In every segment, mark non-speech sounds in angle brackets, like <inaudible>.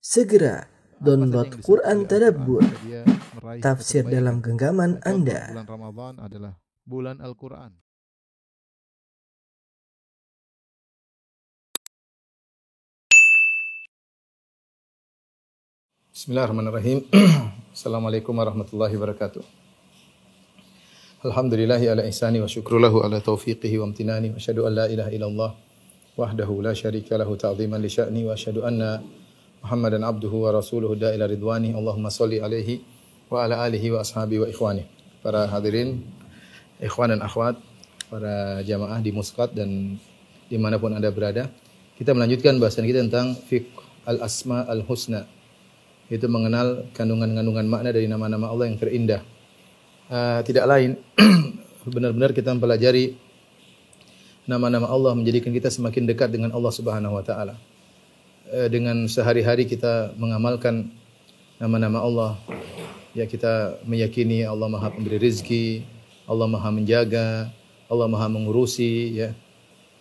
Segera download Quran Tadabbur, tafsir dalam genggaman Anda. Bulan Ramadan adalah bulan Al-Quran. Bismillahirrahmanirrahim. <clears throat> Assalamualaikum warahmatullahi wabarakatuh. Alhamdulillahi ala ihsani wa syukrulahu ala taufiqihi wa amtinani wa asyhadu an la ilaha illallah wahdahu la syarika lahu ta'ziman li sya'ni wa asyhadu anna Muhammadan abduhu wa rasuluhu da ila ridwani. Allahumma salli alaihi wa ala alihi wa ashabi wa ikhwani. Para hadirin, ikhwan dan akhwat, para jamaah di Muscat dan di mana pun anda berada. Kita melanjutkan bahasan kita tentang fiqh al-asma al-husna itu mengenal kandungan-kandungan makna dari nama-nama Allah yang terindah. Uh, tidak lain <clears throat> benar-benar kita mempelajari nama-nama Allah menjadikan kita semakin dekat dengan Allah Subhanahu wa taala. Uh, dengan sehari-hari kita mengamalkan nama-nama Allah, ya kita meyakini Allah Maha Pemberi rezeki, Allah Maha menjaga, Allah Maha mengurusi, ya.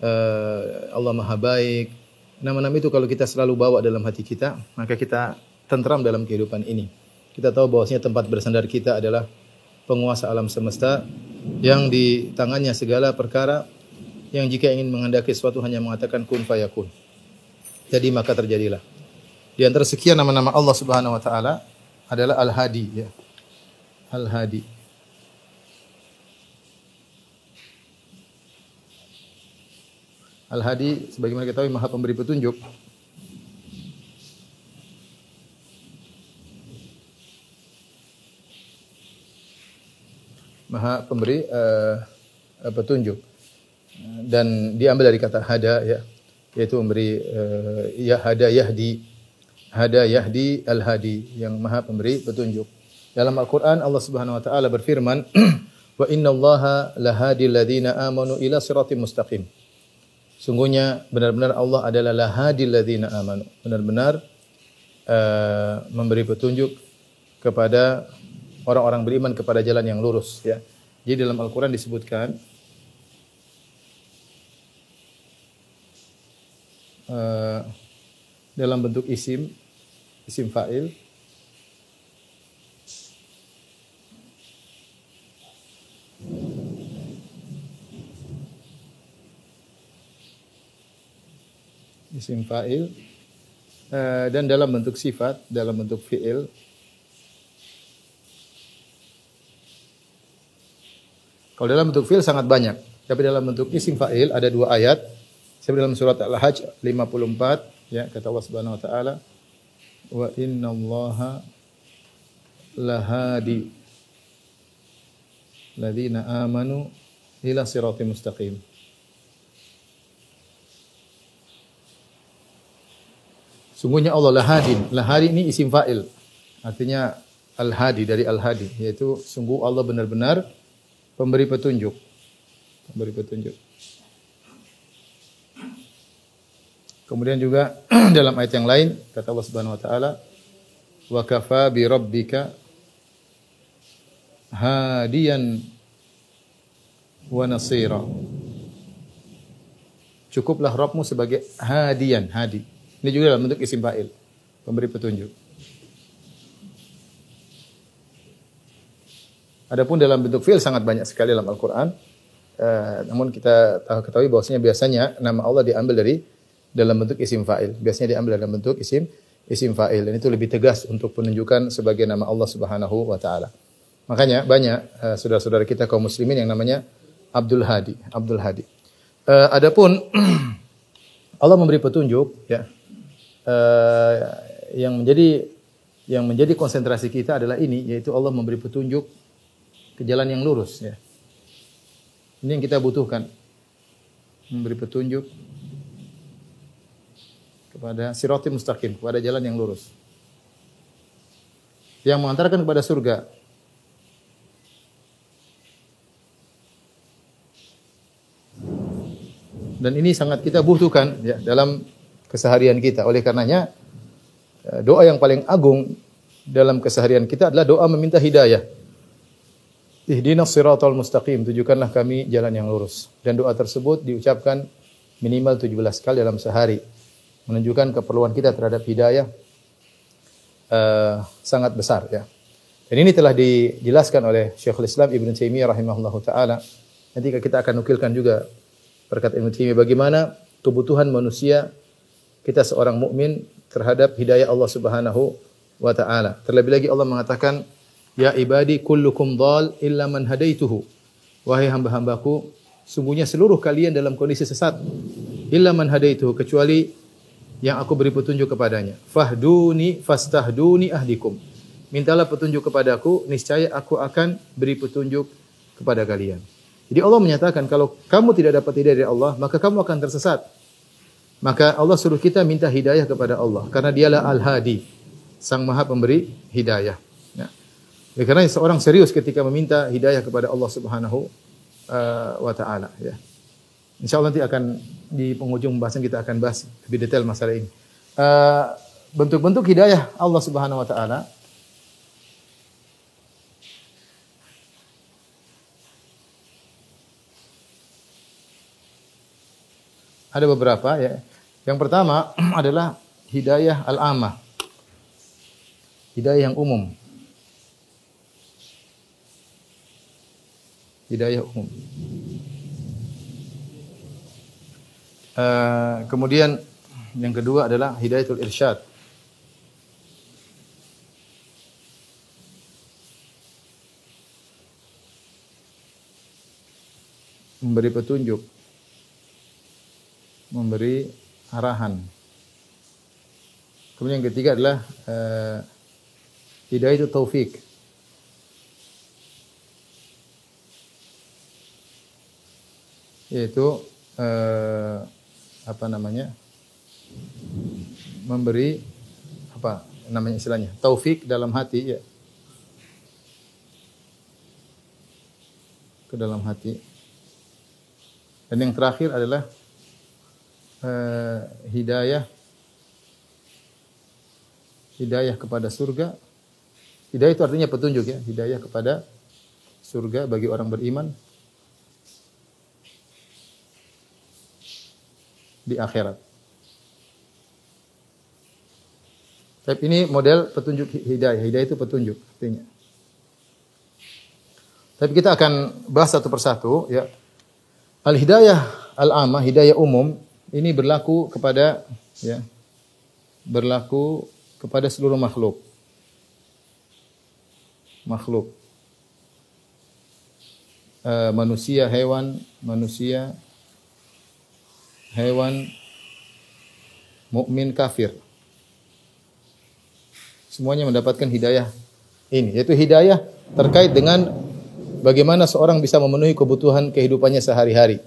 Uh, Allah Maha baik. Nama-nama itu kalau kita selalu bawa dalam hati kita, maka kita tentram dalam kehidupan ini. Kita tahu bahwasanya tempat bersandar kita adalah penguasa alam semesta yang di tangannya segala perkara yang jika ingin menghendaki sesuatu hanya mengatakan kun fayakun. Jadi maka terjadilah. Di antara sekian nama-nama Allah Subhanahu wa taala adalah Al-Hadi ya. Al-Hadi. Al-Hadi sebagaimana kita tahu Maha Pemberi petunjuk. Maha pemberi uh, petunjuk dan diambil dari kata hada ya yaitu memberi uh, ya hada yahdi hada yahdi al hadi yang maha pemberi petunjuk. Dalam Al-Qur'an Allah Subhanahu wa taala berfirman <clears throat> wa innallaha lahadi alladziina amanu ila siratim mustaqim. Sungguhnya benar-benar Allah adalah lahadi alladziina amanu. Benar-benar uh, memberi petunjuk kepada orang-orang beriman kepada jalan yang lurus ya. Jadi dalam Al-Qur'an disebutkan uh, dalam bentuk isim isim fa'il. Isim fa'il. Uh, dan dalam bentuk sifat dalam bentuk fi'il. Kalau dalam bentuk fi'il sangat banyak, tapi dalam bentuk isim fa'il ada dua ayat. Seperti dalam surat Al-Hajj 54 ya kata Allah Subhanahu wa taala wa innallaha lahadi ladzina amanu ila siratim mustaqim. Sungguhnya Allah lahadin. Lahadi ini isim fa'il. Artinya al-hadi dari al-hadi yaitu sungguh Allah benar-benar pemberi petunjuk. Pemberi petunjuk. Kemudian juga <clears throat> dalam ayat yang lain kata Allah Subhanahu wa taala wa kafa bi rabbika hadiyan wa nasira. Cukuplah Rabbmu sebagai hadian, hadi. Ini juga dalam bentuk isim fa'il, pemberi petunjuk. Adapun dalam bentuk fi'il sangat banyak sekali dalam Al-Qur'an. Uh, namun kita tahu ketahui bahwasanya biasanya nama Allah diambil dari dalam bentuk isim fa'il. Biasanya diambil dalam bentuk isim isim fa'il dan itu lebih tegas untuk penunjukan sebagai nama Allah Subhanahu wa taala. Makanya banyak uh, saudara-saudara kita kaum muslimin yang namanya Abdul Hadi, Abdul Hadi. Uh, adapun <clears throat> Allah memberi petunjuk ya. Uh, yang menjadi yang menjadi konsentrasi kita adalah ini yaitu Allah memberi petunjuk ke jalan yang lurus ya. Ini yang kita butuhkan. Memberi petunjuk kepada siratim mustaqim, kepada jalan yang lurus. Yang mengantarkan kepada surga. Dan ini sangat kita butuhkan ya dalam keseharian kita. Oleh karenanya doa yang paling agung dalam keseharian kita adalah doa meminta hidayah. Ihdinas siratal mustaqim, tunjukkanlah kami jalan yang lurus. Dan doa tersebut diucapkan minimal 17 kali dalam sehari. Menunjukkan keperluan kita terhadap hidayah eh, sangat besar ya. Dan ini telah dijelaskan oleh Syekhul Islam Ibn Taimiyah rahimahullah taala. Nanti kita akan nukilkan juga berkat Ibn Taimiyah bagaimana kebutuhan manusia kita seorang mukmin terhadap hidayah Allah Subhanahu wa taala. Terlebih lagi Allah mengatakan, "Ya ibadi kullukum dhal illa man hadaituhu." Wahai hamba-hambaku, sungguhnya seluruh kalian dalam kondisi sesat. Illa man hadaituhu kecuali yang aku beri petunjuk kepadanya. Fahduni fastahduni ahdikum. Mintalah petunjuk kepadaku, niscaya aku akan beri petunjuk kepada kalian. Jadi Allah menyatakan kalau kamu tidak dapat hidayah dari Allah, maka kamu akan tersesat. Maka Allah suruh kita minta hidayah kepada Allah karena dialah Al-Hadi, Sang Maha Pemberi hidayah. Ya. Karena seorang serius ketika meminta hidayah kepada Allah Subhanahu uh, wa taala ya. Insyaallah nanti akan di penghujung pembahasan kita akan bahas lebih detail masalah ini. Uh, bentuk-bentuk hidayah Allah Subhanahu wa taala ada beberapa ya. Yang pertama <clears throat> adalah hidayah al-amah. Hidayah yang umum. Hidayah umum. Uh, kemudian yang kedua adalah hidayatul irsyad. Memberi petunjuk memberi arahan. Kemudian yang ketiga adalah uh, hidayah itu taufik. Yaitu uh, apa namanya? memberi apa namanya istilahnya? Taufik dalam hati ya. Ke dalam hati. Dan yang terakhir adalah uh, hidayah hidayah kepada surga. Hidayah itu artinya petunjuk ya, hidayah kepada surga bagi orang beriman di akhirat. Tapi ini model petunjuk hidayah. Hidayah itu petunjuk artinya. Tapi kita akan bahas satu persatu ya. Al hidayah al amma hidayah umum ini berlaku kepada ya berlaku kepada seluruh makhluk. Makhluk. E, manusia, hewan, manusia, hewan, mukmin, kafir. Semuanya mendapatkan hidayah ini, yaitu hidayah terkait dengan bagaimana seorang bisa memenuhi kebutuhan kehidupannya sehari-hari.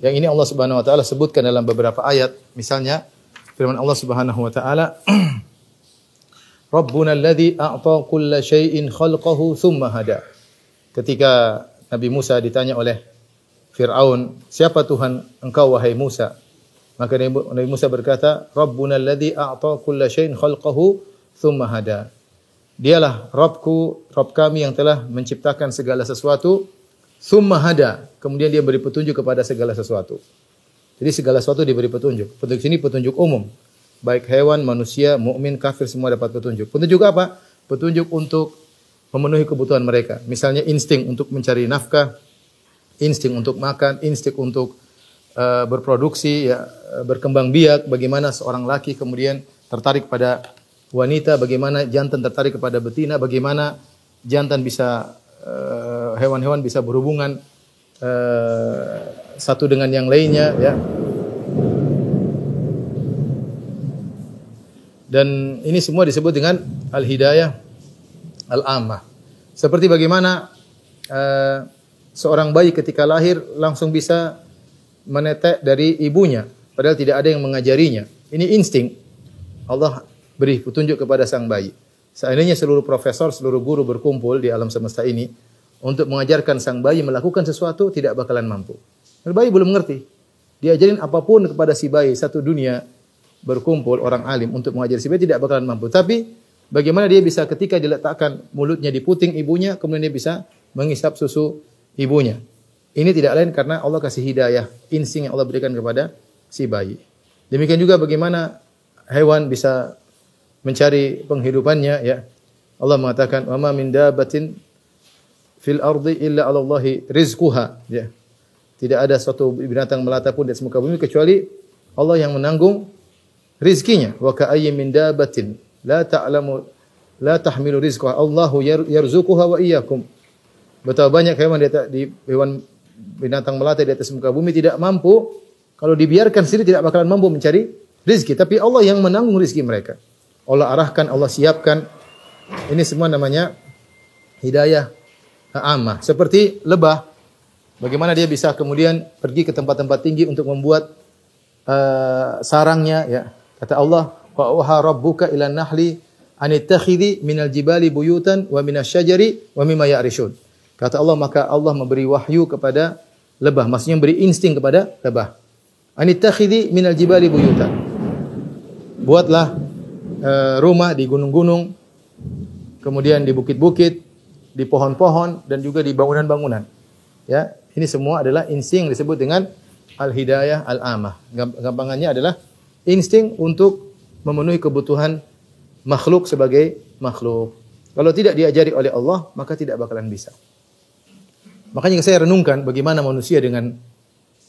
Yang ini Allah Subhanahu wa taala sebutkan dalam beberapa ayat. Misalnya firman Allah Subhanahu wa taala <clears throat> Rabbuna alladhi a'ta kulla syai'in khalqahu thumma hada. Ketika Nabi Musa ditanya oleh Fir'aun, siapa Tuhan engkau wahai Musa? Maka Nabi Musa berkata, Rabbuna alladhi a'ta kulla syai'in khalqahu thumma hada. Dialah Rabbku, Rabb kami yang telah menciptakan segala sesuatu Summa hada. Kemudian dia beri petunjuk kepada segala sesuatu. Jadi segala sesuatu diberi petunjuk. Petunjuk sini petunjuk umum. Baik hewan, manusia, mukmin, kafir semua dapat petunjuk. Petunjuk apa? Petunjuk untuk memenuhi kebutuhan mereka. Misalnya insting untuk mencari nafkah, insting untuk makan, insting untuk uh, berproduksi, ya, uh, berkembang biak. Bagaimana seorang laki kemudian tertarik pada wanita, bagaimana jantan tertarik kepada betina, bagaimana jantan bisa Eh, hewan-hewan uh, bisa berhubungan uh, satu dengan yang lainnya ya. Dan ini semua disebut dengan al-hidayah al-ammah. Seperti bagaimana uh, seorang bayi ketika lahir langsung bisa menetek dari ibunya padahal tidak ada yang mengajarinya. Ini insting. Allah beri petunjuk kepada sang bayi. Seandainya seluruh profesor, seluruh guru berkumpul di alam semesta ini untuk mengajarkan sang bayi melakukan sesuatu tidak bakalan mampu. Dan bayi belum mengerti. Diajarin apa pun kepada si bayi satu dunia berkumpul orang alim untuk mengajari si bayi tidak bakalan mampu. Tapi bagaimana dia bisa ketika diletakkan mulutnya di puting ibunya kemudian dia bisa mengisap susu ibunya. Ini tidak lain karena Allah kasih hidayah, insting yang Allah berikan kepada si bayi. Demikian juga bagaimana hewan bisa mencari penghidupannya ya. Allah mengatakan, "Wa ma min dabatin fil ardi illa 'ala Allahi rizquha." Ya. Tidak ada suatu binatang melata pun di atas muka bumi kecuali Allah yang menanggung rizkinya. Wa ka'ayyin min dabatin la ta'lamu la tahmilu rizqaha Allahu yar- yarzuquha wa iyyakum. Betapa banyak hewan di, di hewan binatang melata di atas muka bumi tidak mampu kalau dibiarkan sendiri tidak bakalan mampu mencari rizki. Tapi Allah yang menanggung rizki mereka. Allah arahkan, Allah siapkan. Ini semua namanya hidayah amah. Seperti lebah. Bagaimana dia bisa kemudian pergi ke tempat-tempat tinggi untuk membuat uh, sarangnya ya. Kata Allah, "Wa auha rabbuka ila nahli an ittakhidhi minal jibali buyutan wa minasyajari wa mimma ya'rishun." Kata Allah, maka Allah memberi wahyu kepada lebah, maksudnya memberi insting kepada lebah. An ittakhidhi minal jibali buyutan. Buatlah uh, rumah di gunung-gunung, kemudian di bukit-bukit, di pohon-pohon dan juga di bangunan-bangunan. Ya, ini semua adalah insting disebut dengan al-hidayah al-amah. Gampangannya adalah insting untuk memenuhi kebutuhan makhluk sebagai makhluk. Kalau tidak diajari oleh Allah, maka tidak bakalan bisa. Makanya saya renungkan bagaimana manusia dengan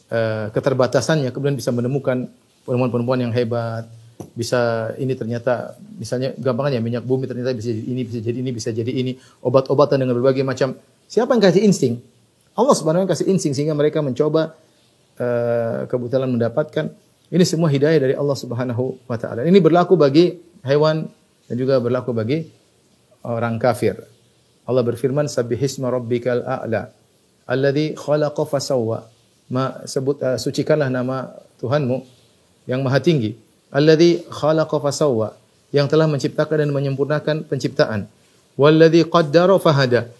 uh, keterbatasannya kemudian bisa menemukan penemuan-penemuan yang hebat, bisa ini ternyata misalnya gampangannya minyak bumi ternyata bisa jadi ini bisa jadi ini bisa jadi ini. Obat-obatan dengan berbagai macam. Siapa yang kasih insting? Allah taala kasih insting sehingga mereka mencoba uh, kebetulan mendapatkan. Ini semua hidayah dari Allah subhanahu wa taala. Ini berlaku bagi hewan dan juga berlaku bagi orang kafir. Allah berfirman sabbihisma rabbikal a'la alladzi khalaqa fasawwa. Ma sebut uh, sucikanlah nama Tuhanmu yang maha tinggi. Alladzi khalaqa fasawwa. Yang telah menciptakan dan menyempurnakan penciptaan. Walladzi qaddara fahada.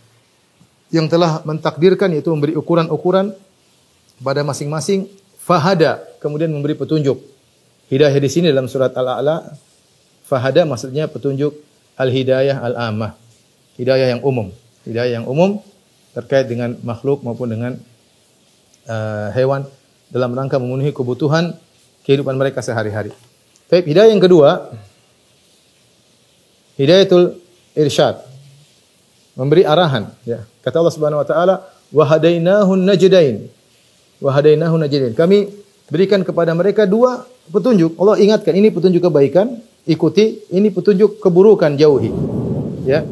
Yang telah mentakdirkan yaitu memberi ukuran-ukuran pada masing-masing fahada. Kemudian memberi petunjuk. Hidayah di sini dalam surat al-a'la. Fahada maksudnya petunjuk. Al-hidayah al-ammah. Hidayah yang umum. Hidayah yang umum terkait dengan makhluk maupun dengan uh, hewan dalam rangka memenuhi kebutuhan kehidupan mereka sehari-hari. Baik, hidayah yang kedua hidayatul irsyad. Memberi arahan, ya. Kata Allah Subhanahu wa taala, "Wa hadainahu najdain." Wa najdain. Kami berikan kepada mereka dua petunjuk. Allah ingatkan, ini petunjuk kebaikan, ikuti, ini petunjuk keburukan, jauhi. Ya.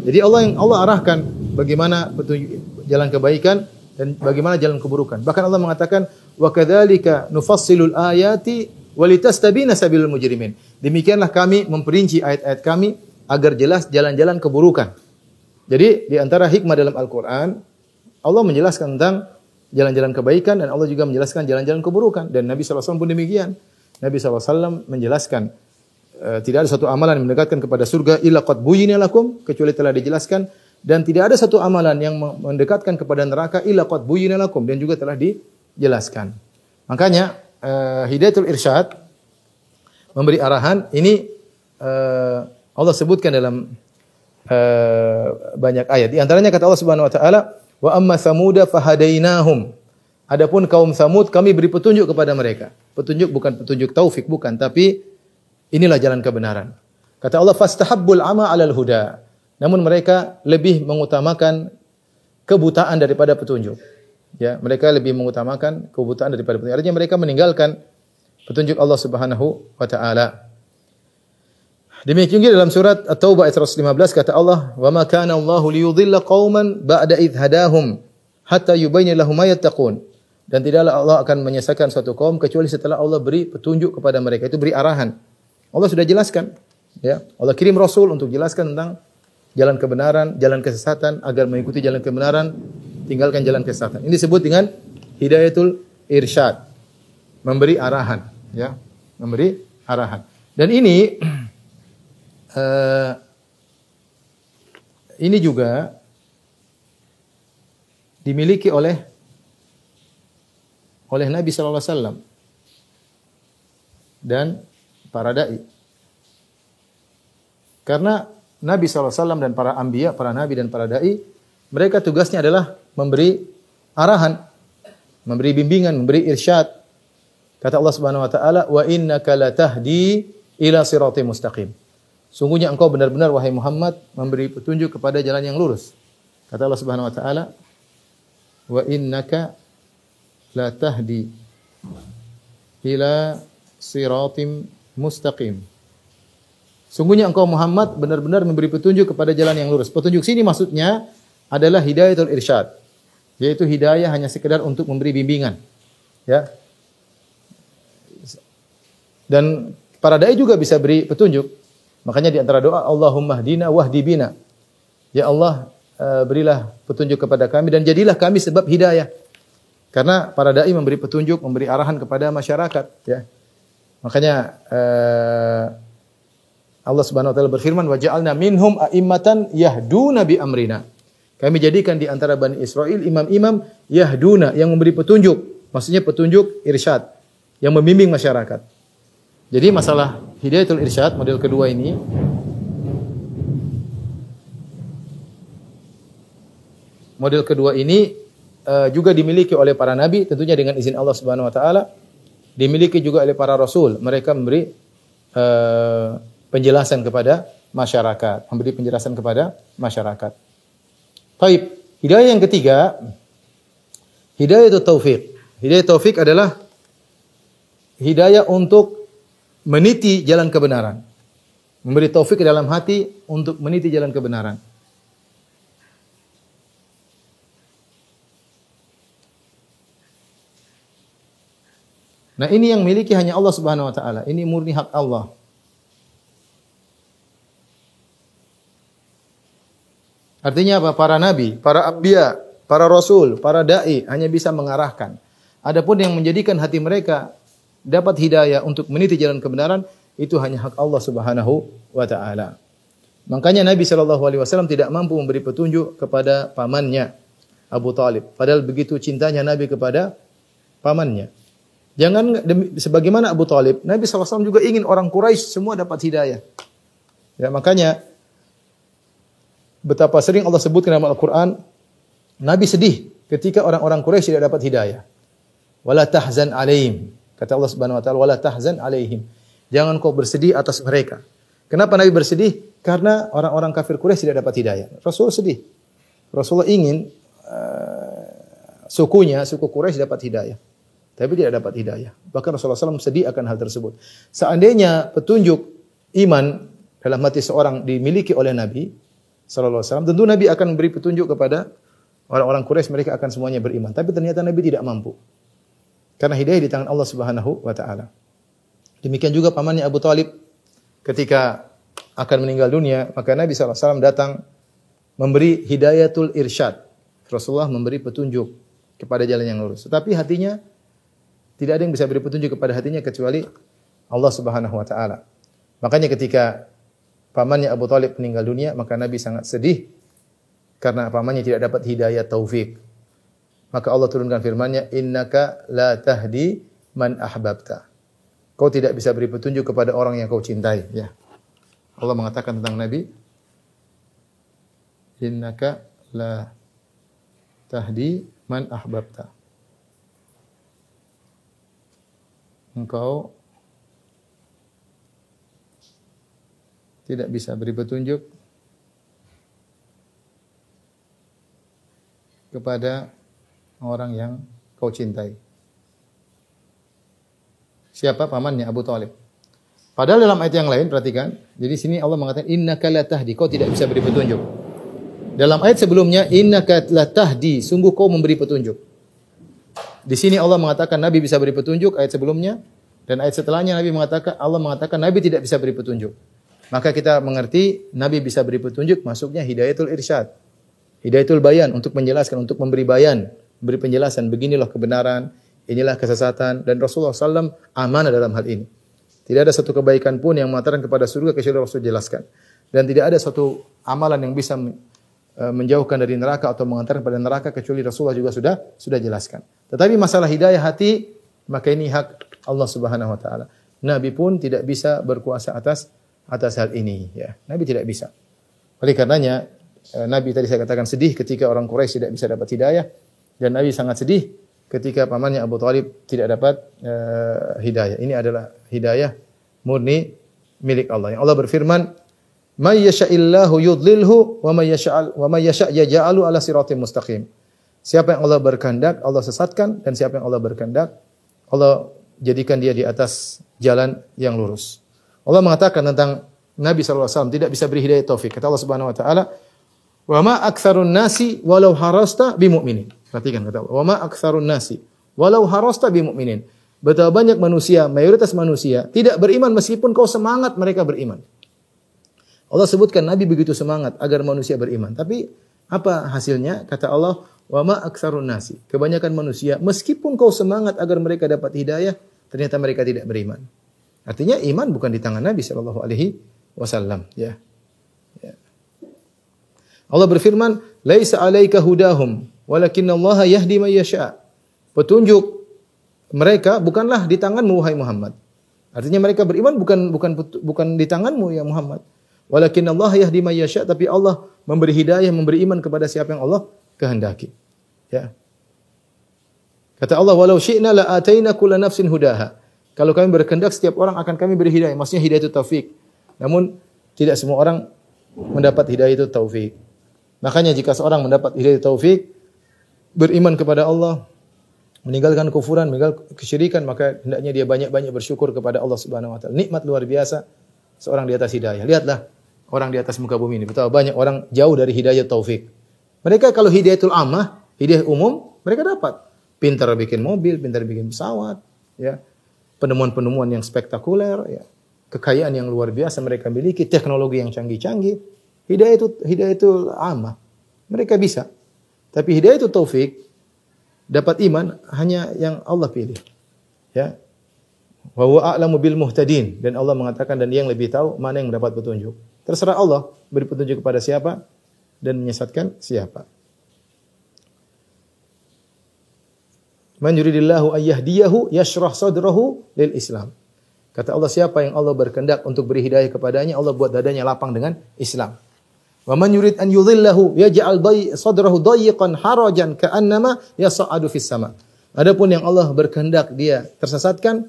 Jadi Allah yang Allah arahkan bagaimana petunjuk jalan kebaikan dan bagaimana jalan keburukan. Bahkan Allah mengatakan wa kadzalika nufassilul ayati walitastabina sabilul mujrimin. Demikianlah kami memperinci ayat-ayat kami agar jelas jalan-jalan keburukan. Jadi di antara hikmah dalam Al-Qur'an Allah menjelaskan tentang jalan-jalan kebaikan dan Allah juga menjelaskan jalan-jalan keburukan dan Nabi SAW pun demikian. Nabi SAW menjelaskan uh, tidak ada satu amalan yang mendekatkan kepada surga illa qad buyyina lakum kecuali telah dijelaskan dan tidak ada satu amalan yang mendekatkan kepada neraka illa qad buyyina lakum dan juga telah dijelaskan. Makanya uh, hidayatul irsyad memberi arahan ini uh, Allah sebutkan dalam uh, banyak ayat. Di antaranya kata Allah Subhanahu wa taala, "Wa amma samuda fahadainahum." Adapun kaum Samud kami beri petunjuk kepada mereka. Petunjuk bukan petunjuk taufik bukan, tapi inilah jalan kebenaran. Kata Allah, "Fastahabbul ama 'alal huda." Namun mereka lebih mengutamakan kebutaan daripada petunjuk. Ya, mereka lebih mengutamakan kebutaan daripada petunjuk. Artinya mereka meninggalkan petunjuk Allah Subhanahu wa taala. Demikian juga dalam surat At-Taubah ayat 115 kata Allah, "Wa ma kana Allahu liyudhilla qauman ba'da idh hadahum hatta yubayyana lahum ma yattaqun." Dan tidaklah Allah akan menyesatkan suatu kaum kecuali setelah Allah beri petunjuk kepada mereka, itu beri arahan. Allah sudah jelaskan, ya. Allah kirim rasul untuk jelaskan tentang jalan kebenaran, jalan kesesatan agar mengikuti jalan kebenaran, tinggalkan jalan kesesatan. Ini disebut dengan hidayatul irsyad. Memberi arahan, ya. Memberi arahan. Dan ini uh, <clears throat> ini juga dimiliki oleh oleh Nabi sallallahu alaihi dan para dai. Karena Nabi SAW dan para anbiya, para nabi dan para dai, mereka tugasnya adalah memberi arahan, memberi bimbingan, memberi irsyad. Kata Allah Subhanahu wa taala, "Wa innaka latahdi ila siratim mustaqim." Sungguhnya engkau benar-benar wahai Muhammad memberi petunjuk kepada jalan yang lurus. Kata Allah Subhanahu wa taala, "Wa innaka la tahdi ila siratim mustaqim." Sungguhnya engkau Muhammad benar-benar memberi petunjuk kepada jalan yang lurus. Petunjuk sini maksudnya adalah hidayatul irsyad, yaitu hidayah hanya sekedar untuk memberi bimbingan. Ya. Dan para dai juga bisa beri petunjuk. Makanya di antara doa Allahumma hdina wahdi bina. Ya Allah, uh, berilah petunjuk kepada kami dan jadilah kami sebab hidayah. Karena para dai memberi petunjuk, memberi arahan kepada masyarakat, ya. Makanya uh, Allah Subhanahu wa taala berfirman wa ja'alna minhum a'immatan yahduna bi amrina. Kami jadikan di antara Bani Israel imam-imam yahduna yang memberi petunjuk. Maksudnya petunjuk irsyad yang membimbing masyarakat. Jadi masalah hidayatul irsyad model kedua ini model kedua ini uh, juga dimiliki oleh para nabi tentunya dengan izin Allah Subhanahu wa taala dimiliki juga oleh para rasul mereka memberi uh, penjelasan kepada masyarakat, memberi penjelasan kepada masyarakat. Taib. Hidayah yang ketiga, hidayah itu taufik. Hidayah taufik adalah hidayah untuk meniti jalan kebenaran. Memberi taufik ke dalam hati untuk meniti jalan kebenaran. Nah, ini yang miliki hanya Allah Subhanahu wa taala. Ini murni hak Allah. Artinya apa? Para nabi, para abia, para rasul, para dai hanya bisa mengarahkan. Adapun yang menjadikan hati mereka dapat hidayah untuk meniti jalan kebenaran itu hanya hak Allah Subhanahu wa taala. Makanya Nabi Shallallahu alaihi wasallam tidak mampu memberi petunjuk kepada pamannya Abu Talib. Padahal begitu cintanya Nabi kepada pamannya. Jangan sebagaimana Abu Talib, Nabi SAW juga ingin orang Quraisy semua dapat hidayah. Ya, makanya betapa sering Allah sebutkan dalam Al-Quran, Nabi sedih ketika orang-orang Quraisy tidak dapat hidayah. Wala tahzan alaihim. Kata Allah Subhanahu wa taala, wala tahzan alaihim. Jangan kau bersedih atas mereka. Kenapa Nabi bersedih? Karena orang-orang kafir Quraisy tidak dapat hidayah. Rasul sedih. Rasulullah ingin uh, sukunya, suku Quraisy dapat hidayah. Tapi tidak dapat hidayah. Bahkan Rasulullah SAW sedih akan hal tersebut. Seandainya petunjuk iman dalam hati seorang dimiliki oleh Nabi, sallallahu alaihi wasallam, tentu Nabi akan memberi petunjuk kepada orang-orang Quraisy mereka akan semuanya beriman. Tapi ternyata Nabi tidak mampu. Karena hidayah di tangan Allah Subhanahu wa taala. Demikian juga pamannya Abu Talib ketika akan meninggal dunia, maka Nabi SAW datang memberi hidayatul irsyad. Rasulullah memberi petunjuk kepada jalan yang lurus. Tetapi hatinya tidak ada yang bisa beri petunjuk kepada hatinya kecuali Allah Subhanahu wa taala. Makanya ketika pamannya Abu Talib meninggal dunia, maka Nabi sangat sedih karena pamannya tidak dapat hidayah taufik. Maka Allah turunkan firman-Nya, "Innaka la tahdi man ahbabta." Kau tidak bisa beri petunjuk kepada orang yang kau cintai, ya. Allah mengatakan tentang Nabi, "Innaka la tahdi man ahbabta." Engkau tidak bisa beri petunjuk kepada orang yang kau cintai. Siapa pamannya Abu Talib. Padahal dalam ayat yang lain perhatikan, jadi sini Allah mengatakan innaka la tahdi, kau tidak bisa beri petunjuk. Dalam ayat sebelumnya innaka la tahdi, sungguh kau memberi petunjuk. Di sini Allah mengatakan Nabi bisa beri petunjuk ayat sebelumnya dan ayat setelahnya Nabi mengatakan Allah mengatakan Nabi tidak bisa beri petunjuk. Maka kita mengerti Nabi bisa beri petunjuk masuknya hidayatul irsyad. Hidayatul bayan untuk menjelaskan, untuk memberi bayan, beri penjelasan beginilah kebenaran, inilah kesesatan dan Rasulullah SAW amanah dalam hal ini. Tidak ada satu kebaikan pun yang mengatakan kepada surga kecuali Rasul jelaskan. Dan tidak ada satu amalan yang bisa e, menjauhkan dari neraka atau mengantarkan pada neraka kecuali Rasulullah juga sudah sudah jelaskan. Tetapi masalah hidayah hati maka ini hak Allah Subhanahu wa taala. Nabi pun tidak bisa berkuasa atas atas hal ini ya. Nabi tidak bisa. Oleh karenanya eh, Nabi tadi saya katakan sedih ketika orang Quraisy tidak bisa dapat hidayah dan Nabi sangat sedih ketika pamannya Abu Thalib tidak dapat uh, hidayah. Ini adalah hidayah murni milik Allah. Yang Allah berfirman, may yasha'illahu yudlilhu wa may yasha'al wa may yasha' yaj'alu. Siapa yang Allah berkehendak, Allah sesatkan dan siapa yang Allah berkehendak, Allah jadikan dia di atas jalan yang lurus. Allah mengatakan tentang Nabi SAW tidak bisa beri hidayah taufik. Kata Allah Subhanahu wa taala, "Wa ma aktsarun nasi walau harasta bimu'minin." Perhatikan kata Allah, "Wa ma aktsarun nasi walau harasta bimu'minin." Betapa banyak manusia, mayoritas manusia tidak beriman meskipun kau semangat mereka beriman. Allah sebutkan Nabi begitu semangat agar manusia beriman. Tapi apa hasilnya? Kata Allah, "Wa ma aktsarun nasi." Kebanyakan manusia meskipun kau semangat agar mereka dapat hidayah, ternyata mereka tidak beriman. Artinya iman bukan di tangan Nabi sallallahu alaihi wasallam, ya. ya. Allah berfirman, "Laisa 'alaika hudahum, Allah yahdi may yasha." Petunjuk mereka bukanlah di tanganmu wahai Muhammad. Artinya mereka beriman bukan bukan bukan di tanganmu ya Muhammad. Walakin Allah yahdi may yasha, tapi Allah memberi hidayah, memberi iman kepada siapa yang Allah kehendaki. Ya. Kata Allah, "Walau syi'na la ataina kulla nafsin hudaha." Kalau kami berkehendak setiap orang akan kami beri hidayah. Maksudnya hidayah itu taufik. Namun tidak semua orang mendapat hidayah itu taufik. Makanya jika seorang mendapat hidayah taufik, beriman kepada Allah, meninggalkan kufuran, meninggalkan kesyirikan, maka hendaknya dia banyak-banyak bersyukur kepada Allah Subhanahu wa taala. Nikmat luar biasa seorang di atas hidayah. Lihatlah orang di atas muka bumi ini. Betapa banyak orang jauh dari hidayah taufik. Mereka kalau hidayatul ammah, hidayah umum, mereka dapat. Pintar bikin mobil, pintar bikin pesawat, ya. Penemuan-penemuan yang spektakuler, ya. Kekayaan yang luar biasa mereka miliki, teknologi yang canggih-canggih. Hidayah itu hidayah itu ammah. Mereka bisa. Tapi hidayah itu taufik, dapat iman hanya yang Allah pilih. Ya. Wa huwa a'lamu bil muhtadin dan Allah mengatakan dan yang lebih tahu mana yang mendapat petunjuk. Terserah Allah beri petunjuk kepada siapa dan menyesatkan siapa. Man yuridillahu ayyahdiyahu yashrah sadrahu lil Islam. Kata Allah siapa yang Allah berkehendak untuk beri hidayah kepadanya, Allah buat dadanya lapang dengan Islam. Wa man yurid an yudhillahu yaj'al sadrahu dayiqan harajan ka'annama yas'adu fis sama. Adapun yang Allah berkehendak dia tersesatkan,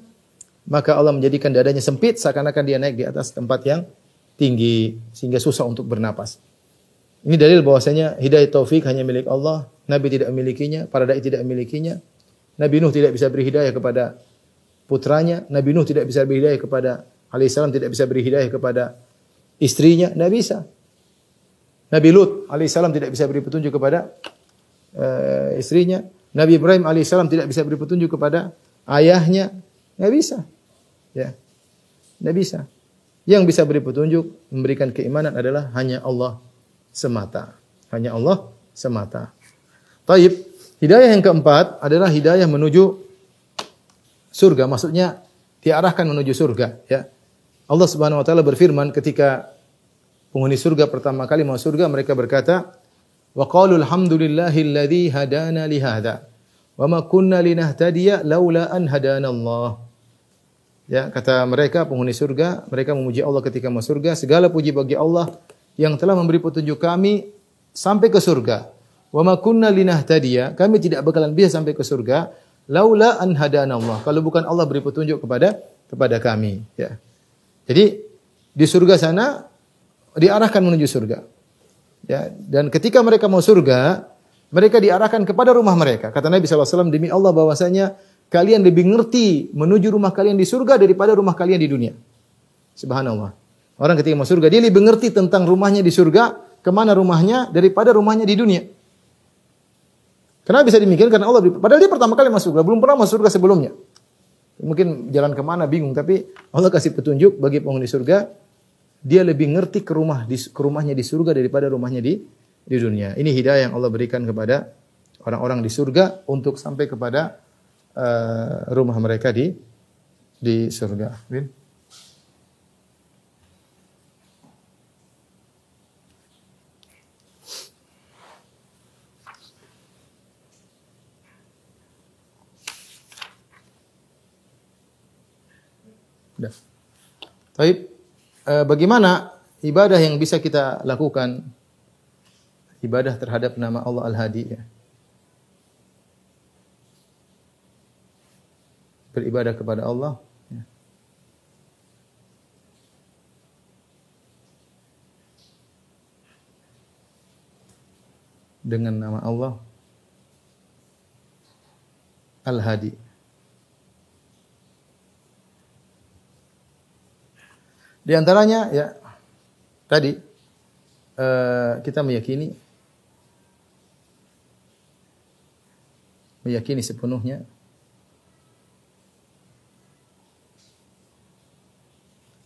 maka Allah menjadikan dadanya sempit seakan-akan dia naik di atas tempat yang tinggi sehingga susah untuk bernapas. Ini dalil bahwasanya hidayah taufik hanya milik Allah, Nabi tidak memilikinya, para dai tidak memilikinya. Nabi Nuh tidak bisa beri hidayah kepada putranya, Nabi Nuh tidak bisa beri hidayah kepada alaihissalam tidak bisa beri hidayah kepada istrinya, tidak bisa. Nabi Lut alaihissalam tidak bisa beri petunjuk kepada uh, istrinya. Nabi Ibrahim alaihissalam tidak bisa beri petunjuk kepada ayahnya, tidak bisa. Ya. Tidak bisa. Yang bisa beri petunjuk, memberikan keimanan adalah hanya Allah semata. Hanya Allah semata. Taib. Hidayah yang keempat adalah hidayah menuju surga. Maksudnya diarahkan menuju surga. Ya. Allah Subhanahu Wa Taala berfirman ketika penghuni surga pertama kali masuk surga, mereka berkata, Wa qalu alhamdulillahilladzi hadana li hadza wa ma kunna linahtadiya laula an hadana Allah. Ya, kata mereka penghuni surga, mereka memuji Allah ketika masuk surga. Segala puji bagi Allah yang telah memberi petunjuk kami sampai ke surga. Wa ma kunna linahtadiya, kami tidak bakalan bisa sampai ke surga laula an hadana Allah. Kalau bukan Allah beri petunjuk kepada kepada kami, ya. Jadi di surga sana diarahkan menuju surga. Ya, dan ketika mereka mau surga, mereka diarahkan kepada rumah mereka. Kata Nabi SAW, demi Allah bahwasanya kalian lebih ngerti menuju rumah kalian di surga daripada rumah kalian di dunia. Subhanallah. Orang ketika masuk surga, dia lebih ngerti tentang rumahnya di surga, ke mana rumahnya daripada rumahnya di dunia. Kenapa bisa demikian? Karena Allah, padahal dia pertama kali masuk surga, belum pernah masuk surga sebelumnya. Mungkin jalan ke mana bingung, tapi Allah kasih petunjuk bagi penghuni surga, dia lebih ngerti ke rumah di ke rumahnya di surga daripada rumahnya di di dunia. Ini hidayah yang Allah berikan kepada orang-orang di surga untuk sampai kepada uh, rumah mereka di di surga. Dah. Tapi e, eh, bagaimana ibadah yang bisa kita lakukan? Ibadah terhadap nama Allah Al-Hadi ya. Beribadah kepada Allah ya. dengan nama Allah Al-Hadi. Di antaranya ya tadi uh, kita meyakini meyakini sepenuhnya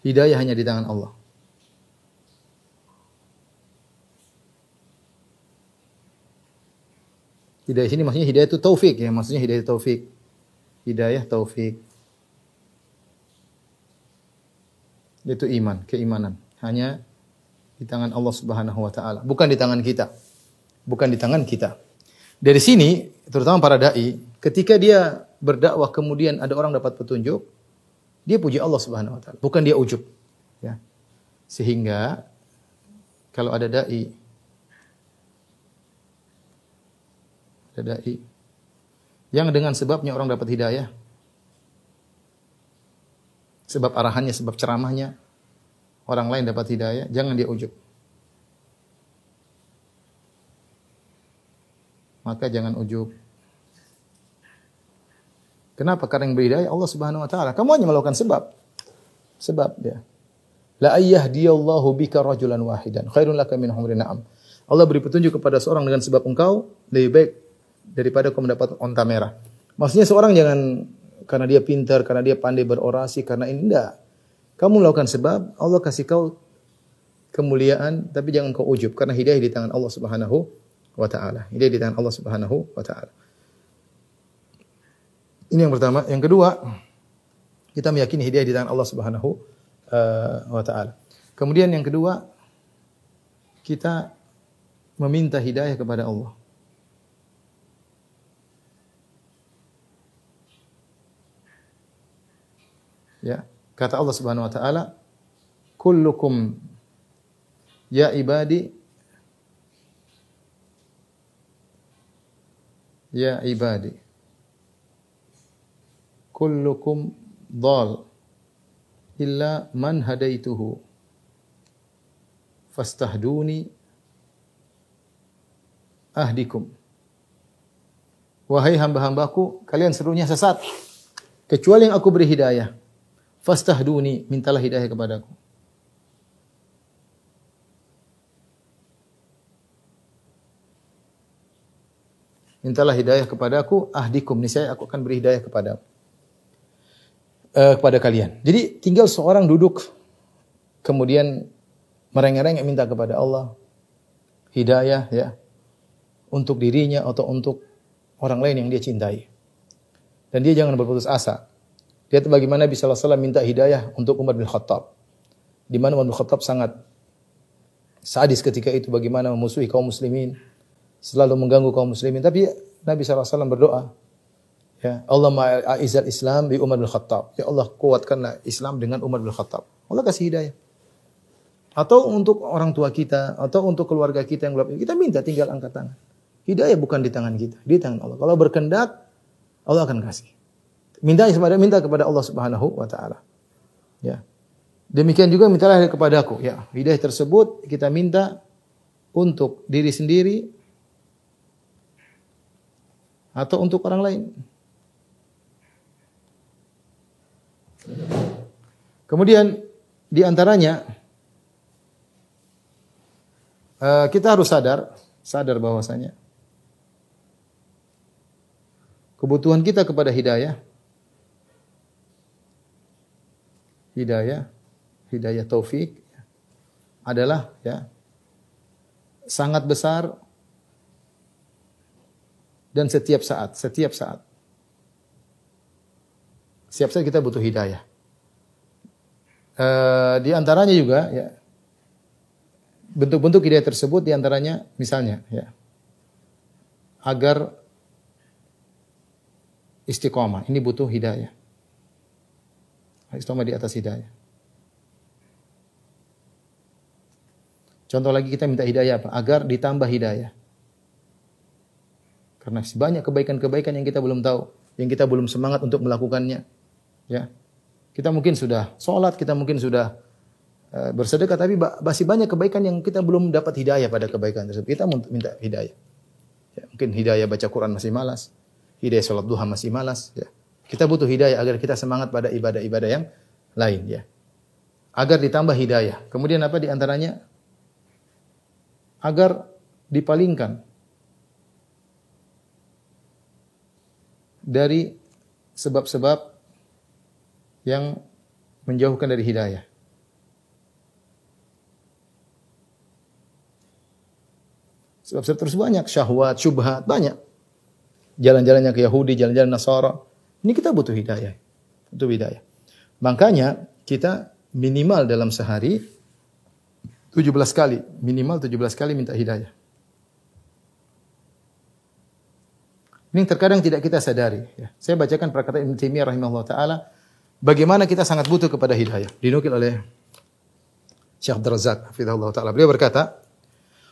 hidayah hanya di tangan Allah. Hidayah sini maksudnya hidayah itu taufik ya, maksudnya hidayah taufik. Hidayah taufik. Itu iman, keimanan. Hanya di tangan Allah Subhanahu wa taala, bukan di tangan kita. Bukan di tangan kita. Dari sini, terutama para dai, ketika dia berdakwah kemudian ada orang dapat petunjuk, dia puji Allah Subhanahu wa taala, bukan dia ujub. Ya. Sehingga kalau ada dai ada dai yang dengan sebabnya orang dapat hidayah, sebab arahannya, sebab ceramahnya, orang lain dapat hidayah, jangan dia ujub. Maka jangan ujub. Kenapa? Karena yang beri Allah Subhanahu wa taala. Kamu hanya melakukan sebab. Sebab dia. La ayyahdiyallahu bika rajulan wahidan khairun laka min humri na'am. Allah beri petunjuk kepada seorang dengan sebab engkau lebih baik daripada kau mendapat onta merah. Maksudnya seorang jangan karena dia pintar, karena dia pandai berorasi, karena ini enggak. Kamu melakukan sebab, Allah kasih kau kemuliaan, tapi jangan kau ujub karena hidayah di tangan Allah Subhanahu wa taala. Hidayah di tangan Allah Subhanahu wa taala. Ini yang pertama. Yang kedua, kita meyakini hidayah di tangan Allah Subhanahu uh, wa taala. Kemudian yang kedua, kita meminta hidayah kepada Allah. Ya. Kata Allah Subhanahu wa taala, "Kullukum ya ibadi ya ibadi kullukum dhal illa man hadaituhu fastahduni ahdikum Wahai hamba-hambaku, kalian seluruhnya sesat kecuali yang aku beri hidayah. Fastahduni, mintalah hidayah kepadaku. Mintalah hidayah kepadaku, ahdikum, niscaya aku akan beri hidayah kepada uh, kepada kalian. Jadi tinggal seorang duduk kemudian merengek-rengek minta kepada Allah hidayah ya untuk dirinya atau untuk orang lain yang dia cintai. Dan dia jangan berputus asa. Lihat bagaimana Nabi SAW minta hidayah untuk Umar bin Khattab. Di mana Umar bin Khattab sangat sadis ketika itu bagaimana memusuhi kaum muslimin. Selalu mengganggu kaum muslimin. Tapi Nabi SAW berdoa. Ya, Allah ma'izal Islam bi Umar bin Khattab. Ya Allah kuatkanlah Islam dengan Umar bin Khattab. Allah kasih hidayah. Atau untuk orang tua kita, atau untuk keluarga kita yang belum kita minta tinggal angkat tangan. Hidayah bukan di tangan kita, di tangan Allah. Kalau berkendak, Allah akan kasih. Minta kepada minta kepada Allah Subhanahu wa taala. Ya. Demikian juga mintalah kepadaku, ya. Hidayah tersebut kita minta untuk diri sendiri atau untuk orang lain. Kemudian di antaranya eh, kita harus sadar, sadar bahwasanya kebutuhan kita kepada hidayah hidayah, hidayah taufik adalah ya sangat besar dan setiap saat, setiap saat. Setiap saat kita butuh hidayah. E, di antaranya juga ya bentuk-bentuk hidayah tersebut di antaranya misalnya ya agar istiqomah ini butuh hidayah. Istiqomah di atas hidayah. Contoh lagi kita minta hidayah apa? Agar ditambah hidayah. Karena banyak kebaikan-kebaikan yang kita belum tahu, yang kita belum semangat untuk melakukannya. Ya. Kita mungkin sudah sholat, kita mungkin sudah uh, bersedekah, tapi masih banyak kebaikan yang kita belum dapat hidayah pada kebaikan tersebut. Kita minta hidayah. Ya, mungkin hidayah baca Quran masih malas, hidayah sholat duha masih malas. Ya. Kita butuh hidayah agar kita semangat pada ibadah-ibadah yang lain. Ya. Agar ditambah hidayah. Kemudian apa di antaranya? Agar dipalingkan dari sebab-sebab yang menjauhkan dari hidayah. Sebab-sebab terus banyak, syahwat, syubhat, banyak. Jalan-jalannya ke Yahudi, jalan-jalan Nasara. Ini kita butuh hidayah. Butuh hidayah. Makanya kita minimal dalam sehari 17 kali, minimal 17 kali minta hidayah. Ini terkadang tidak kita sadari. Ya. Saya bacakan perkataan Ibn Taimiyah rahimahullah taala bagaimana kita sangat butuh kepada hidayah. Dinukil oleh Syekh Abdul taala. Beliau berkata,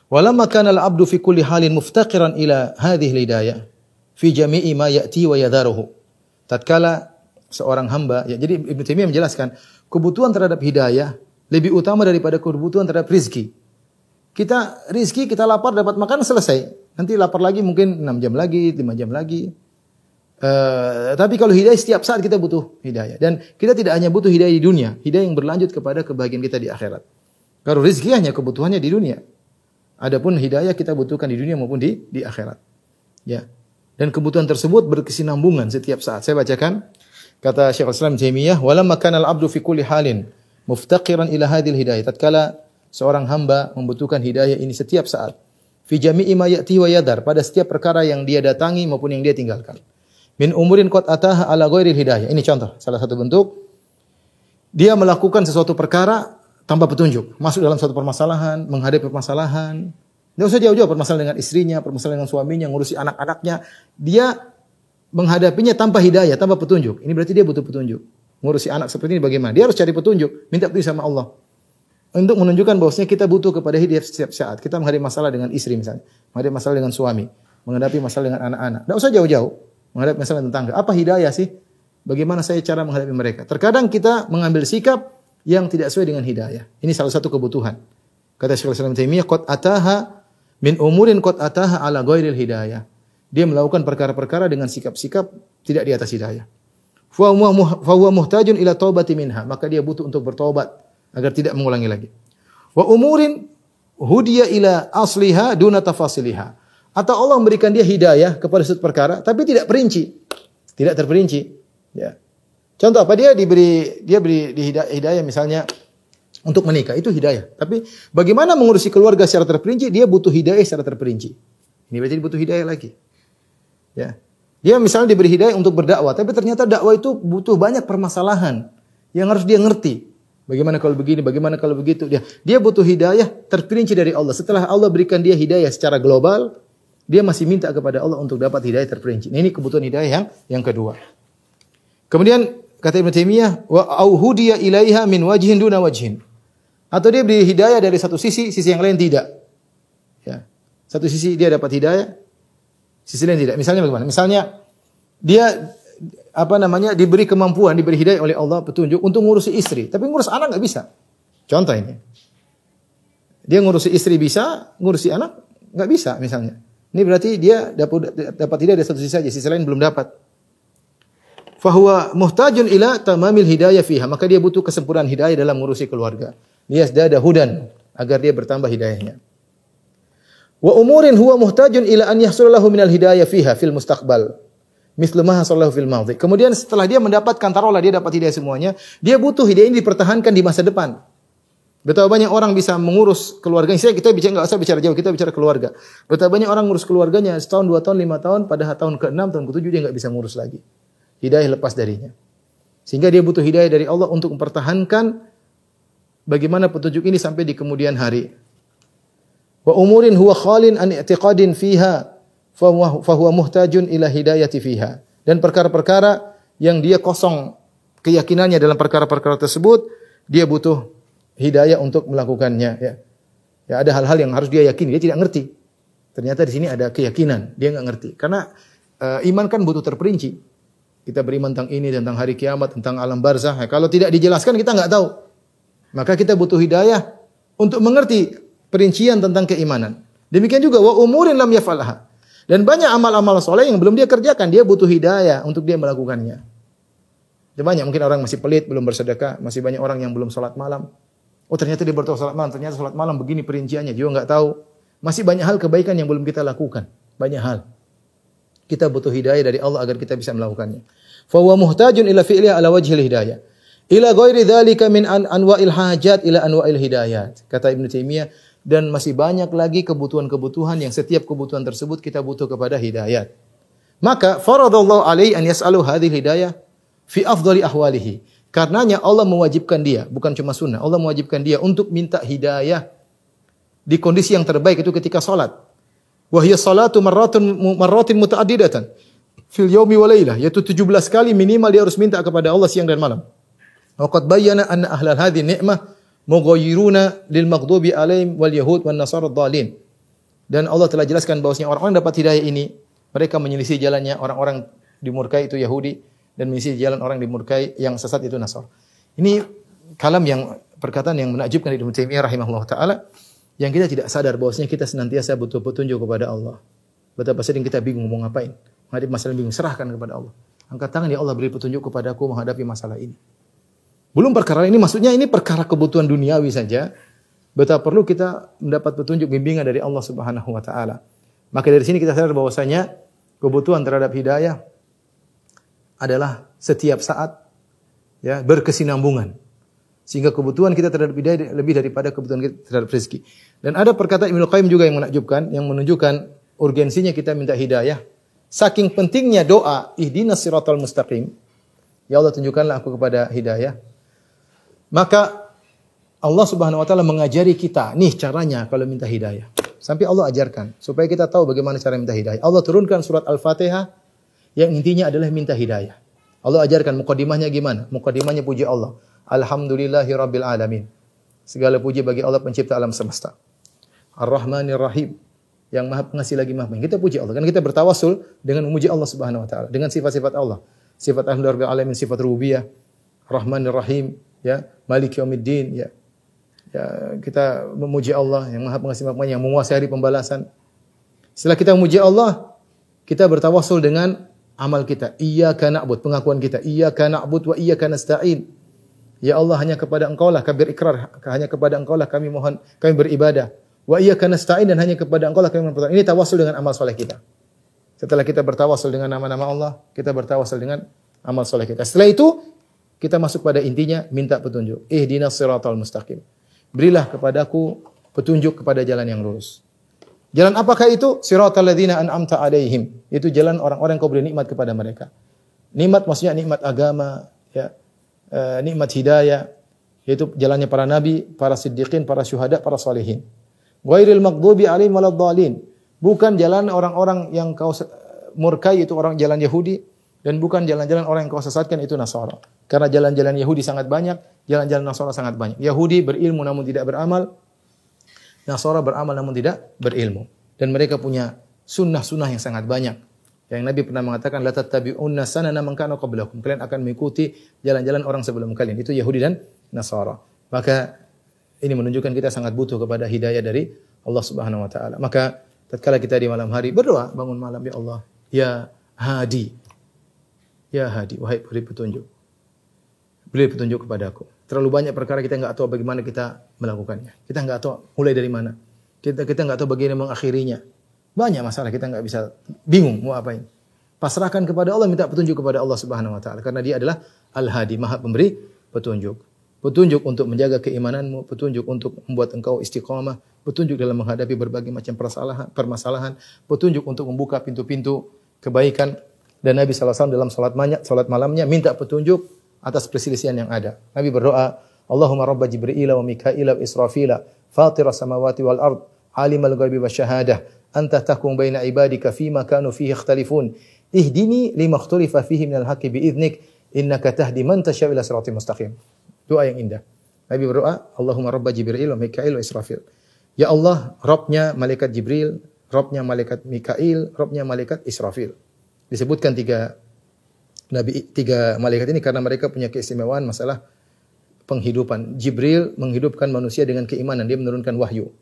"Walamma kana al-'abdu fi kulli halin muftaqiran ila hadhihi al-hidayah fi jami'i ma ya'ti wa yadharuhu." Tatkala seorang hamba, ya jadi Ibn Taimiyah menjelaskan, kebutuhan terhadap hidayah lebih utama daripada kebutuhan terhadap rizki. Kita rizki, kita lapar, dapat makan, selesai. Nanti lapar lagi mungkin 6 jam lagi, 5 jam lagi. Uh, tapi kalau hidayah setiap saat kita butuh hidayah. Dan kita tidak hanya butuh hidayah di dunia. Hidayah yang berlanjut kepada kebahagiaan kita di akhirat. Kalau rizki hanya kebutuhannya di dunia. Adapun hidayah kita butuhkan di dunia maupun di di akhirat. Ya. Dan kebutuhan tersebut berkesinambungan setiap saat. Saya bacakan kata Syekh Islam Taimiyah, "Walamma kana al-'abdu fi kulli halin muftaqiran ila hadhil hidayah." Tatkala seorang hamba membutuhkan hidayah ini setiap saat. Fi jami'i ma ya'ti wa yadar, pada setiap perkara yang dia datangi maupun yang dia tinggalkan. Min umurin qad ataha ala ghairil hidayah. Ini contoh, salah satu bentuk dia melakukan sesuatu perkara tanpa petunjuk, masuk dalam suatu permasalahan, menghadapi permasalahan. Tidak usah jauh-jauh permasalahan dengan istrinya, permasalahan dengan suaminya, ngurusi anak-anaknya. Dia menghadapinya tanpa hidayah, tanpa petunjuk. Ini berarti dia butuh petunjuk. Ngurusi anak seperti ini bagaimana? Dia harus cari petunjuk, minta petunjuk sama Allah untuk menunjukkan bahwasanya kita butuh kepada hidayah setiap saat. Kita menghadapi masalah dengan istri misalnya, menghadapi masalah dengan suami, menghadapi masalah dengan anak-anak. Tidak usah jauh-jauh menghadapi masalah dengan tetangga. Apa hidayah sih? Bagaimana saya cara menghadapi mereka? Terkadang kita mengambil sikap yang tidak sesuai dengan hidayah. Ini salah satu kebutuhan. Kata Syekh Islam Taimiyah, "Qad ataha min umurin qad ataha ala ghairil hidayah." Dia melakukan perkara-perkara dengan sikap-sikap tidak di atas hidayah. Fa huwa muhtajun ila taubati minha, maka dia butuh untuk bertobat agar tidak mengulangi lagi. Wa umurin hudiya ila asliha duna tafasiliha. Atau Allah memberikan dia hidayah kepada suatu perkara tapi tidak perinci. Tidak terperinci. Ya. Contoh apa dia diberi dia beri hidayah misalnya untuk menikah itu hidayah. Tapi bagaimana mengurusi keluarga secara terperinci? Dia butuh hidayah secara terperinci. Ini berarti butuh hidayah lagi. Ya. Dia misalnya diberi hidayah untuk berdakwah, tapi ternyata dakwah itu butuh banyak permasalahan yang harus dia ngerti. Bagaimana kalau begini, bagaimana kalau begitu. Dia dia butuh hidayah terperinci dari Allah. Setelah Allah berikan dia hidayah secara global, dia masih minta kepada Allah untuk dapat hidayah terperinci. Nah, ini kebutuhan hidayah yang yang kedua. Kemudian kata Ibnu Taimiyah, wa auhudiya ilaiha min wajhin duna wajhin. Atau dia beri hidayah dari satu sisi, sisi yang lain tidak. Ya. Satu sisi dia dapat hidayah, sisi lain tidak. Misalnya bagaimana? Misalnya dia apa namanya diberi kemampuan, diberi hidayah oleh Allah petunjuk untuk ngurusi istri, tapi ngurus anak nggak bisa. Contoh ini. Dia ngurusi istri bisa, ngurusi anak nggak bisa misalnya. Ini berarti dia dapat dapat hidayah dari satu sisi saja, sisi lain belum dapat. Fahuwa muhtajun ila tamamil hidayah fiha. Maka dia butuh kesempurnaan hidayah dalam ngurusi keluarga. Dia sedada hudan agar dia bertambah hidayahnya. Wa umurin huwa muhtajun ila an yahsulahu minal hidayah fiha fil mustaqbal. Mislu sallahu fil madhi. Kemudian setelah dia mendapatkan taruhlah dia dapat hidayah semuanya, dia butuh hidayah ini dipertahankan di masa depan. Betapa banyak orang bisa mengurus keluarganya. Saya kita bicara nggak usah bicara jauh, kita bicara keluarga. Betapa banyak orang ngurus keluarganya setahun, dua tahun, lima tahun, pada tahun ke enam, tahun ke tujuh dia nggak bisa ngurus lagi. Hidayah lepas darinya. Sehingga dia butuh hidayah dari Allah untuk mempertahankan bagaimana petunjuk ini sampai di kemudian hari. Wa umurin huwa khalin an i'tiqadin fiha fahuwa muhtajun ila hidayati fiha. Dan perkara-perkara yang dia kosong keyakinannya dalam perkara-perkara tersebut, dia butuh hidayah untuk melakukannya ya. Ya ada hal-hal yang harus dia yakini, dia tidak ngerti. Ternyata di sini ada keyakinan, dia nggak ngerti. Karena uh, iman kan butuh terperinci. Kita beriman tentang ini, tentang hari kiamat, tentang alam barzah. Kalau tidak dijelaskan kita nggak tahu. Maka kita butuh hidayah untuk mengerti perincian tentang keimanan. Demikian juga wa umurin lam yafalha. Dan banyak amal-amal soleh yang belum dia kerjakan, dia butuh hidayah untuk dia melakukannya. Dan banyak mungkin orang masih pelit, belum bersedekah, masih banyak orang yang belum sholat malam. Oh ternyata dia bertahu sholat malam, ternyata sholat malam begini perinciannya, juga nggak tahu. Masih banyak hal kebaikan yang belum kita lakukan, banyak hal. Kita butuh hidayah dari Allah agar kita bisa melakukannya. Fahuwa muhtajun ila fi'liha ala wajhil hidayah. Ila ghairi dzalika min an anwa'il hajat ila anwa'il hidayat. Kata Ibnu Taimiyah, dan masih banyak lagi kebutuhan-kebutuhan yang setiap kebutuhan tersebut kita butuh kepada hidayat. Maka faradallahu alaihi an yas'alu hadhihi hidayah fi afdali ahwalihi. Karenanya Allah mewajibkan dia, bukan cuma sunnah, Allah mewajibkan dia untuk minta hidayah di kondisi yang terbaik itu ketika salat. Wa hiya salatu marratun marratin mutaaddidatan fil yaumi wa lailah, yaitu 17 kali minimal dia harus minta kepada Allah siang dan malam. Wa qad bayyana anna ahlal hadhihi ni'mah mughayyiruna lil maghdubi alaihim wal yahud wan nasara dhalin. Dan Allah telah jelaskan bahwasanya orang-orang dapat hidayah ini mereka menyelisih jalannya orang-orang dimurkai itu Yahudi dan menyelisih jalan orang dimurkai yang sesat itu Nasara. Ini kalam yang perkataan yang menakjubkan dari Ibnu rahimahullah taala yang kita tidak sadar bahwasanya kita senantiasa butuh petunjuk kepada Allah. Betapa sering kita bingung mau ngapain. Menghadapi masalah bingung serahkan kepada Allah. Angkat tangan ya Allah beri petunjuk kepadaku menghadapi masalah ini. Belum perkara ini maksudnya ini perkara kebutuhan duniawi saja. Betapa perlu kita mendapat petunjuk bimbingan dari Allah Subhanahu wa taala. Maka dari sini kita sadar bahwasanya kebutuhan terhadap hidayah adalah setiap saat ya berkesinambungan. Sehingga kebutuhan kita terhadap hidayah lebih daripada kebutuhan kita terhadap rezeki. Dan ada perkataan Ibnu Qayyim juga yang menakjubkan yang menunjukkan urgensinya kita minta hidayah. Saking pentingnya doa ihdinas siratal mustaqim. Ya Allah tunjukkanlah aku kepada hidayah. Maka Allah Subhanahu wa taala mengajari kita, nih caranya kalau minta hidayah. Sampai Allah ajarkan supaya kita tahu bagaimana cara minta hidayah. Allah turunkan surat Al-Fatihah yang intinya adalah minta hidayah. Allah ajarkan mukadimahnya gimana? Mukadimahnya puji Allah. Alhamdulillahi rabbil alamin. Segala puji bagi Allah pencipta alam semesta. Ar-Rahmanir Rahim yang Maha Pengasih lagi Maha Kita puji Allah. Kan kita bertawasul dengan memuji Allah Subhanahu wa taala dengan sifat-sifat Allah. Sifat Alhamdulillah alamin, sifat rububiyah, Rahmanir Rahim, ya Malik Yaumiddin ya. Ya kita memuji Allah yang Maha Pengasih Maha yang menguasai hari pembalasan. Setelah kita memuji Allah kita bertawasul dengan amal kita. Iyyaka na'bud pengakuan kita. Iyyaka na'bud wa iyyaka nasta'in. Ya Allah hanya kepada Engkau lah kami berikrar hanya kepada Engkau lah kami mohon kami beribadah. Wa iyyaka nasta'in dan hanya kepada Engkau lah kami mohon ini tawasul dengan amal soleh kita. Setelah kita bertawasul dengan nama-nama Allah kita bertawasul dengan amal soleh kita. Setelah itu kita masuk pada intinya minta petunjuk. Ihdinas siratal mustaqim. Berilah kepadaku petunjuk kepada jalan yang lurus. Jalan apakah itu? Siratal ladzina an'amta alaihim. Itu jalan orang-orang kau beri nikmat kepada mereka. Nikmat maksudnya nikmat agama, ya. E, nikmat hidayah, yaitu jalannya para nabi, para siddiqin, para syuhada, para salihin. Ghairil maghdubi alaihim waladdallin. Bukan jalan orang-orang yang kau murkai itu orang jalan Yahudi, dan bukan jalan-jalan orang yang kau sesatkan itu Nasara. Karena jalan-jalan Yahudi sangat banyak, jalan-jalan Nasara sangat banyak. Yahudi berilmu namun tidak beramal, Nasara beramal namun tidak berilmu. Dan mereka punya sunnah-sunnah yang sangat banyak. Yang Nabi pernah mengatakan la tattabi'unna sanana man kana qablakum. Kalian akan mengikuti jalan-jalan orang sebelum kalian. Itu Yahudi dan Nasara. Maka ini menunjukkan kita sangat butuh kepada hidayah dari Allah Subhanahu wa taala. Maka tatkala kita di malam hari berdoa bangun malam ya Allah, ya Hadi, Ya Hadi, wahai beri petunjuk. Beri petunjuk kepadaku. Terlalu banyak perkara kita nggak tahu bagaimana kita melakukannya. Kita nggak tahu mulai dari mana. Kita kita nggak tahu bagaimana mengakhirinya. Banyak masalah kita nggak bisa bingung mau apain. Pasrahkan kepada Allah, minta petunjuk kepada Allah Subhanahu wa taala karena Dia adalah Al-Hadi, Maha Pemberi petunjuk. Petunjuk untuk menjaga keimananmu, petunjuk untuk membuat engkau istiqomah, petunjuk dalam menghadapi berbagai macam permasalahan, petunjuk untuk membuka pintu-pintu kebaikan dan Nabi SAW dalam salat, salat malamnya minta petunjuk atas perselisihan yang ada. Nabi berdoa, Allahumma rabba Jibril wa Mikail wa Israfil, fatir samawati wal ard, alim al-ghaibi wa syahadah, anta tahkum baina ibadika fima kanu fihi ikhtalifun. Ihdini lima ikhtalifa fihi minal haqqi biiznik, innaka tahdi man tasya ila siratim mustaqim. Doa yang indah. Nabi berdoa, Allahumma rabba Jibril wa Mikail wa Israfil. Ya Allah, Robnya malaikat Jibril, Robnya malaikat Mikail, Robnya malaikat Israfil disebutkan tiga nabi tiga malaikat ini karena mereka punya keistimewaan masalah penghidupan. Jibril menghidupkan manusia dengan keimanan, dia menurunkan wahyu.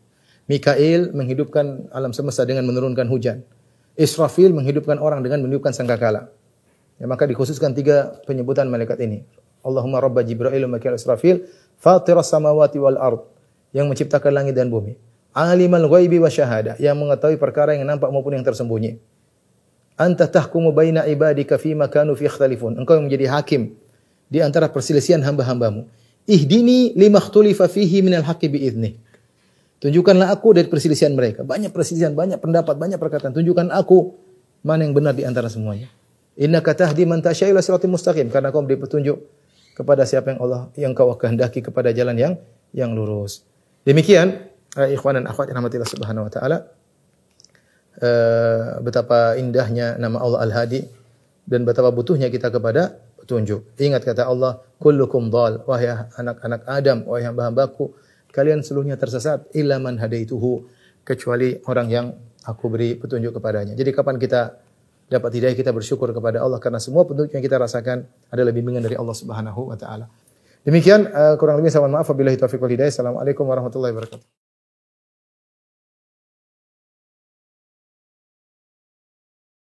Mikail menghidupkan alam semesta dengan menurunkan hujan. Israfil menghidupkan orang dengan menghidupkan sangkakala. Ya, maka dikhususkan tiga penyebutan malaikat ini. Allahumma rabba Jibril wa Mikhail Israfil, fatiras samawati wal ard, yang menciptakan langit dan bumi. Alimal ghaibi wa syahada, yang mengetahui perkara yang nampak maupun yang tersembunyi. Anta tahkumu baina ibadika fima kanu fi ikhtalifun. Engkau yang menjadi hakim di antara perselisihan hamba-hambamu. Ihdini lima ikhtulifa fihi minal haqqi biidznih. Tunjukkanlah aku dari perselisihan mereka. Banyak perselisihan, banyak pendapat, banyak perkataan. Tunjukkan aku mana yang benar di antara semuanya. Inna tahdi man tasyai ila siratim mustaqim karena kau memberi petunjuk kepada siapa yang Allah yang kau kehendaki kepada jalan yang yang lurus. Demikian eh, ikhwan dan akhwat yang rahmatillah subhanahu wa taala uh, betapa indahnya nama Allah Al-Hadi dan betapa butuhnya kita kepada petunjuk. Ingat kata Allah, kullukum dhal, wahai anak-anak Adam, wahai hamba-hambaku, kalian seluruhnya tersesat illa man hadaituhu kecuali orang yang aku beri petunjuk kepadanya. Jadi kapan kita dapat hidayah kita bersyukur kepada Allah karena semua petunjuk yang kita rasakan adalah bimbingan dari Allah Subhanahu wa taala. Demikian uh, kurang lebih saya mohon maaf wabillahi taufiq wal hidayah. Assalamualaikum warahmatullahi wabarakatuh.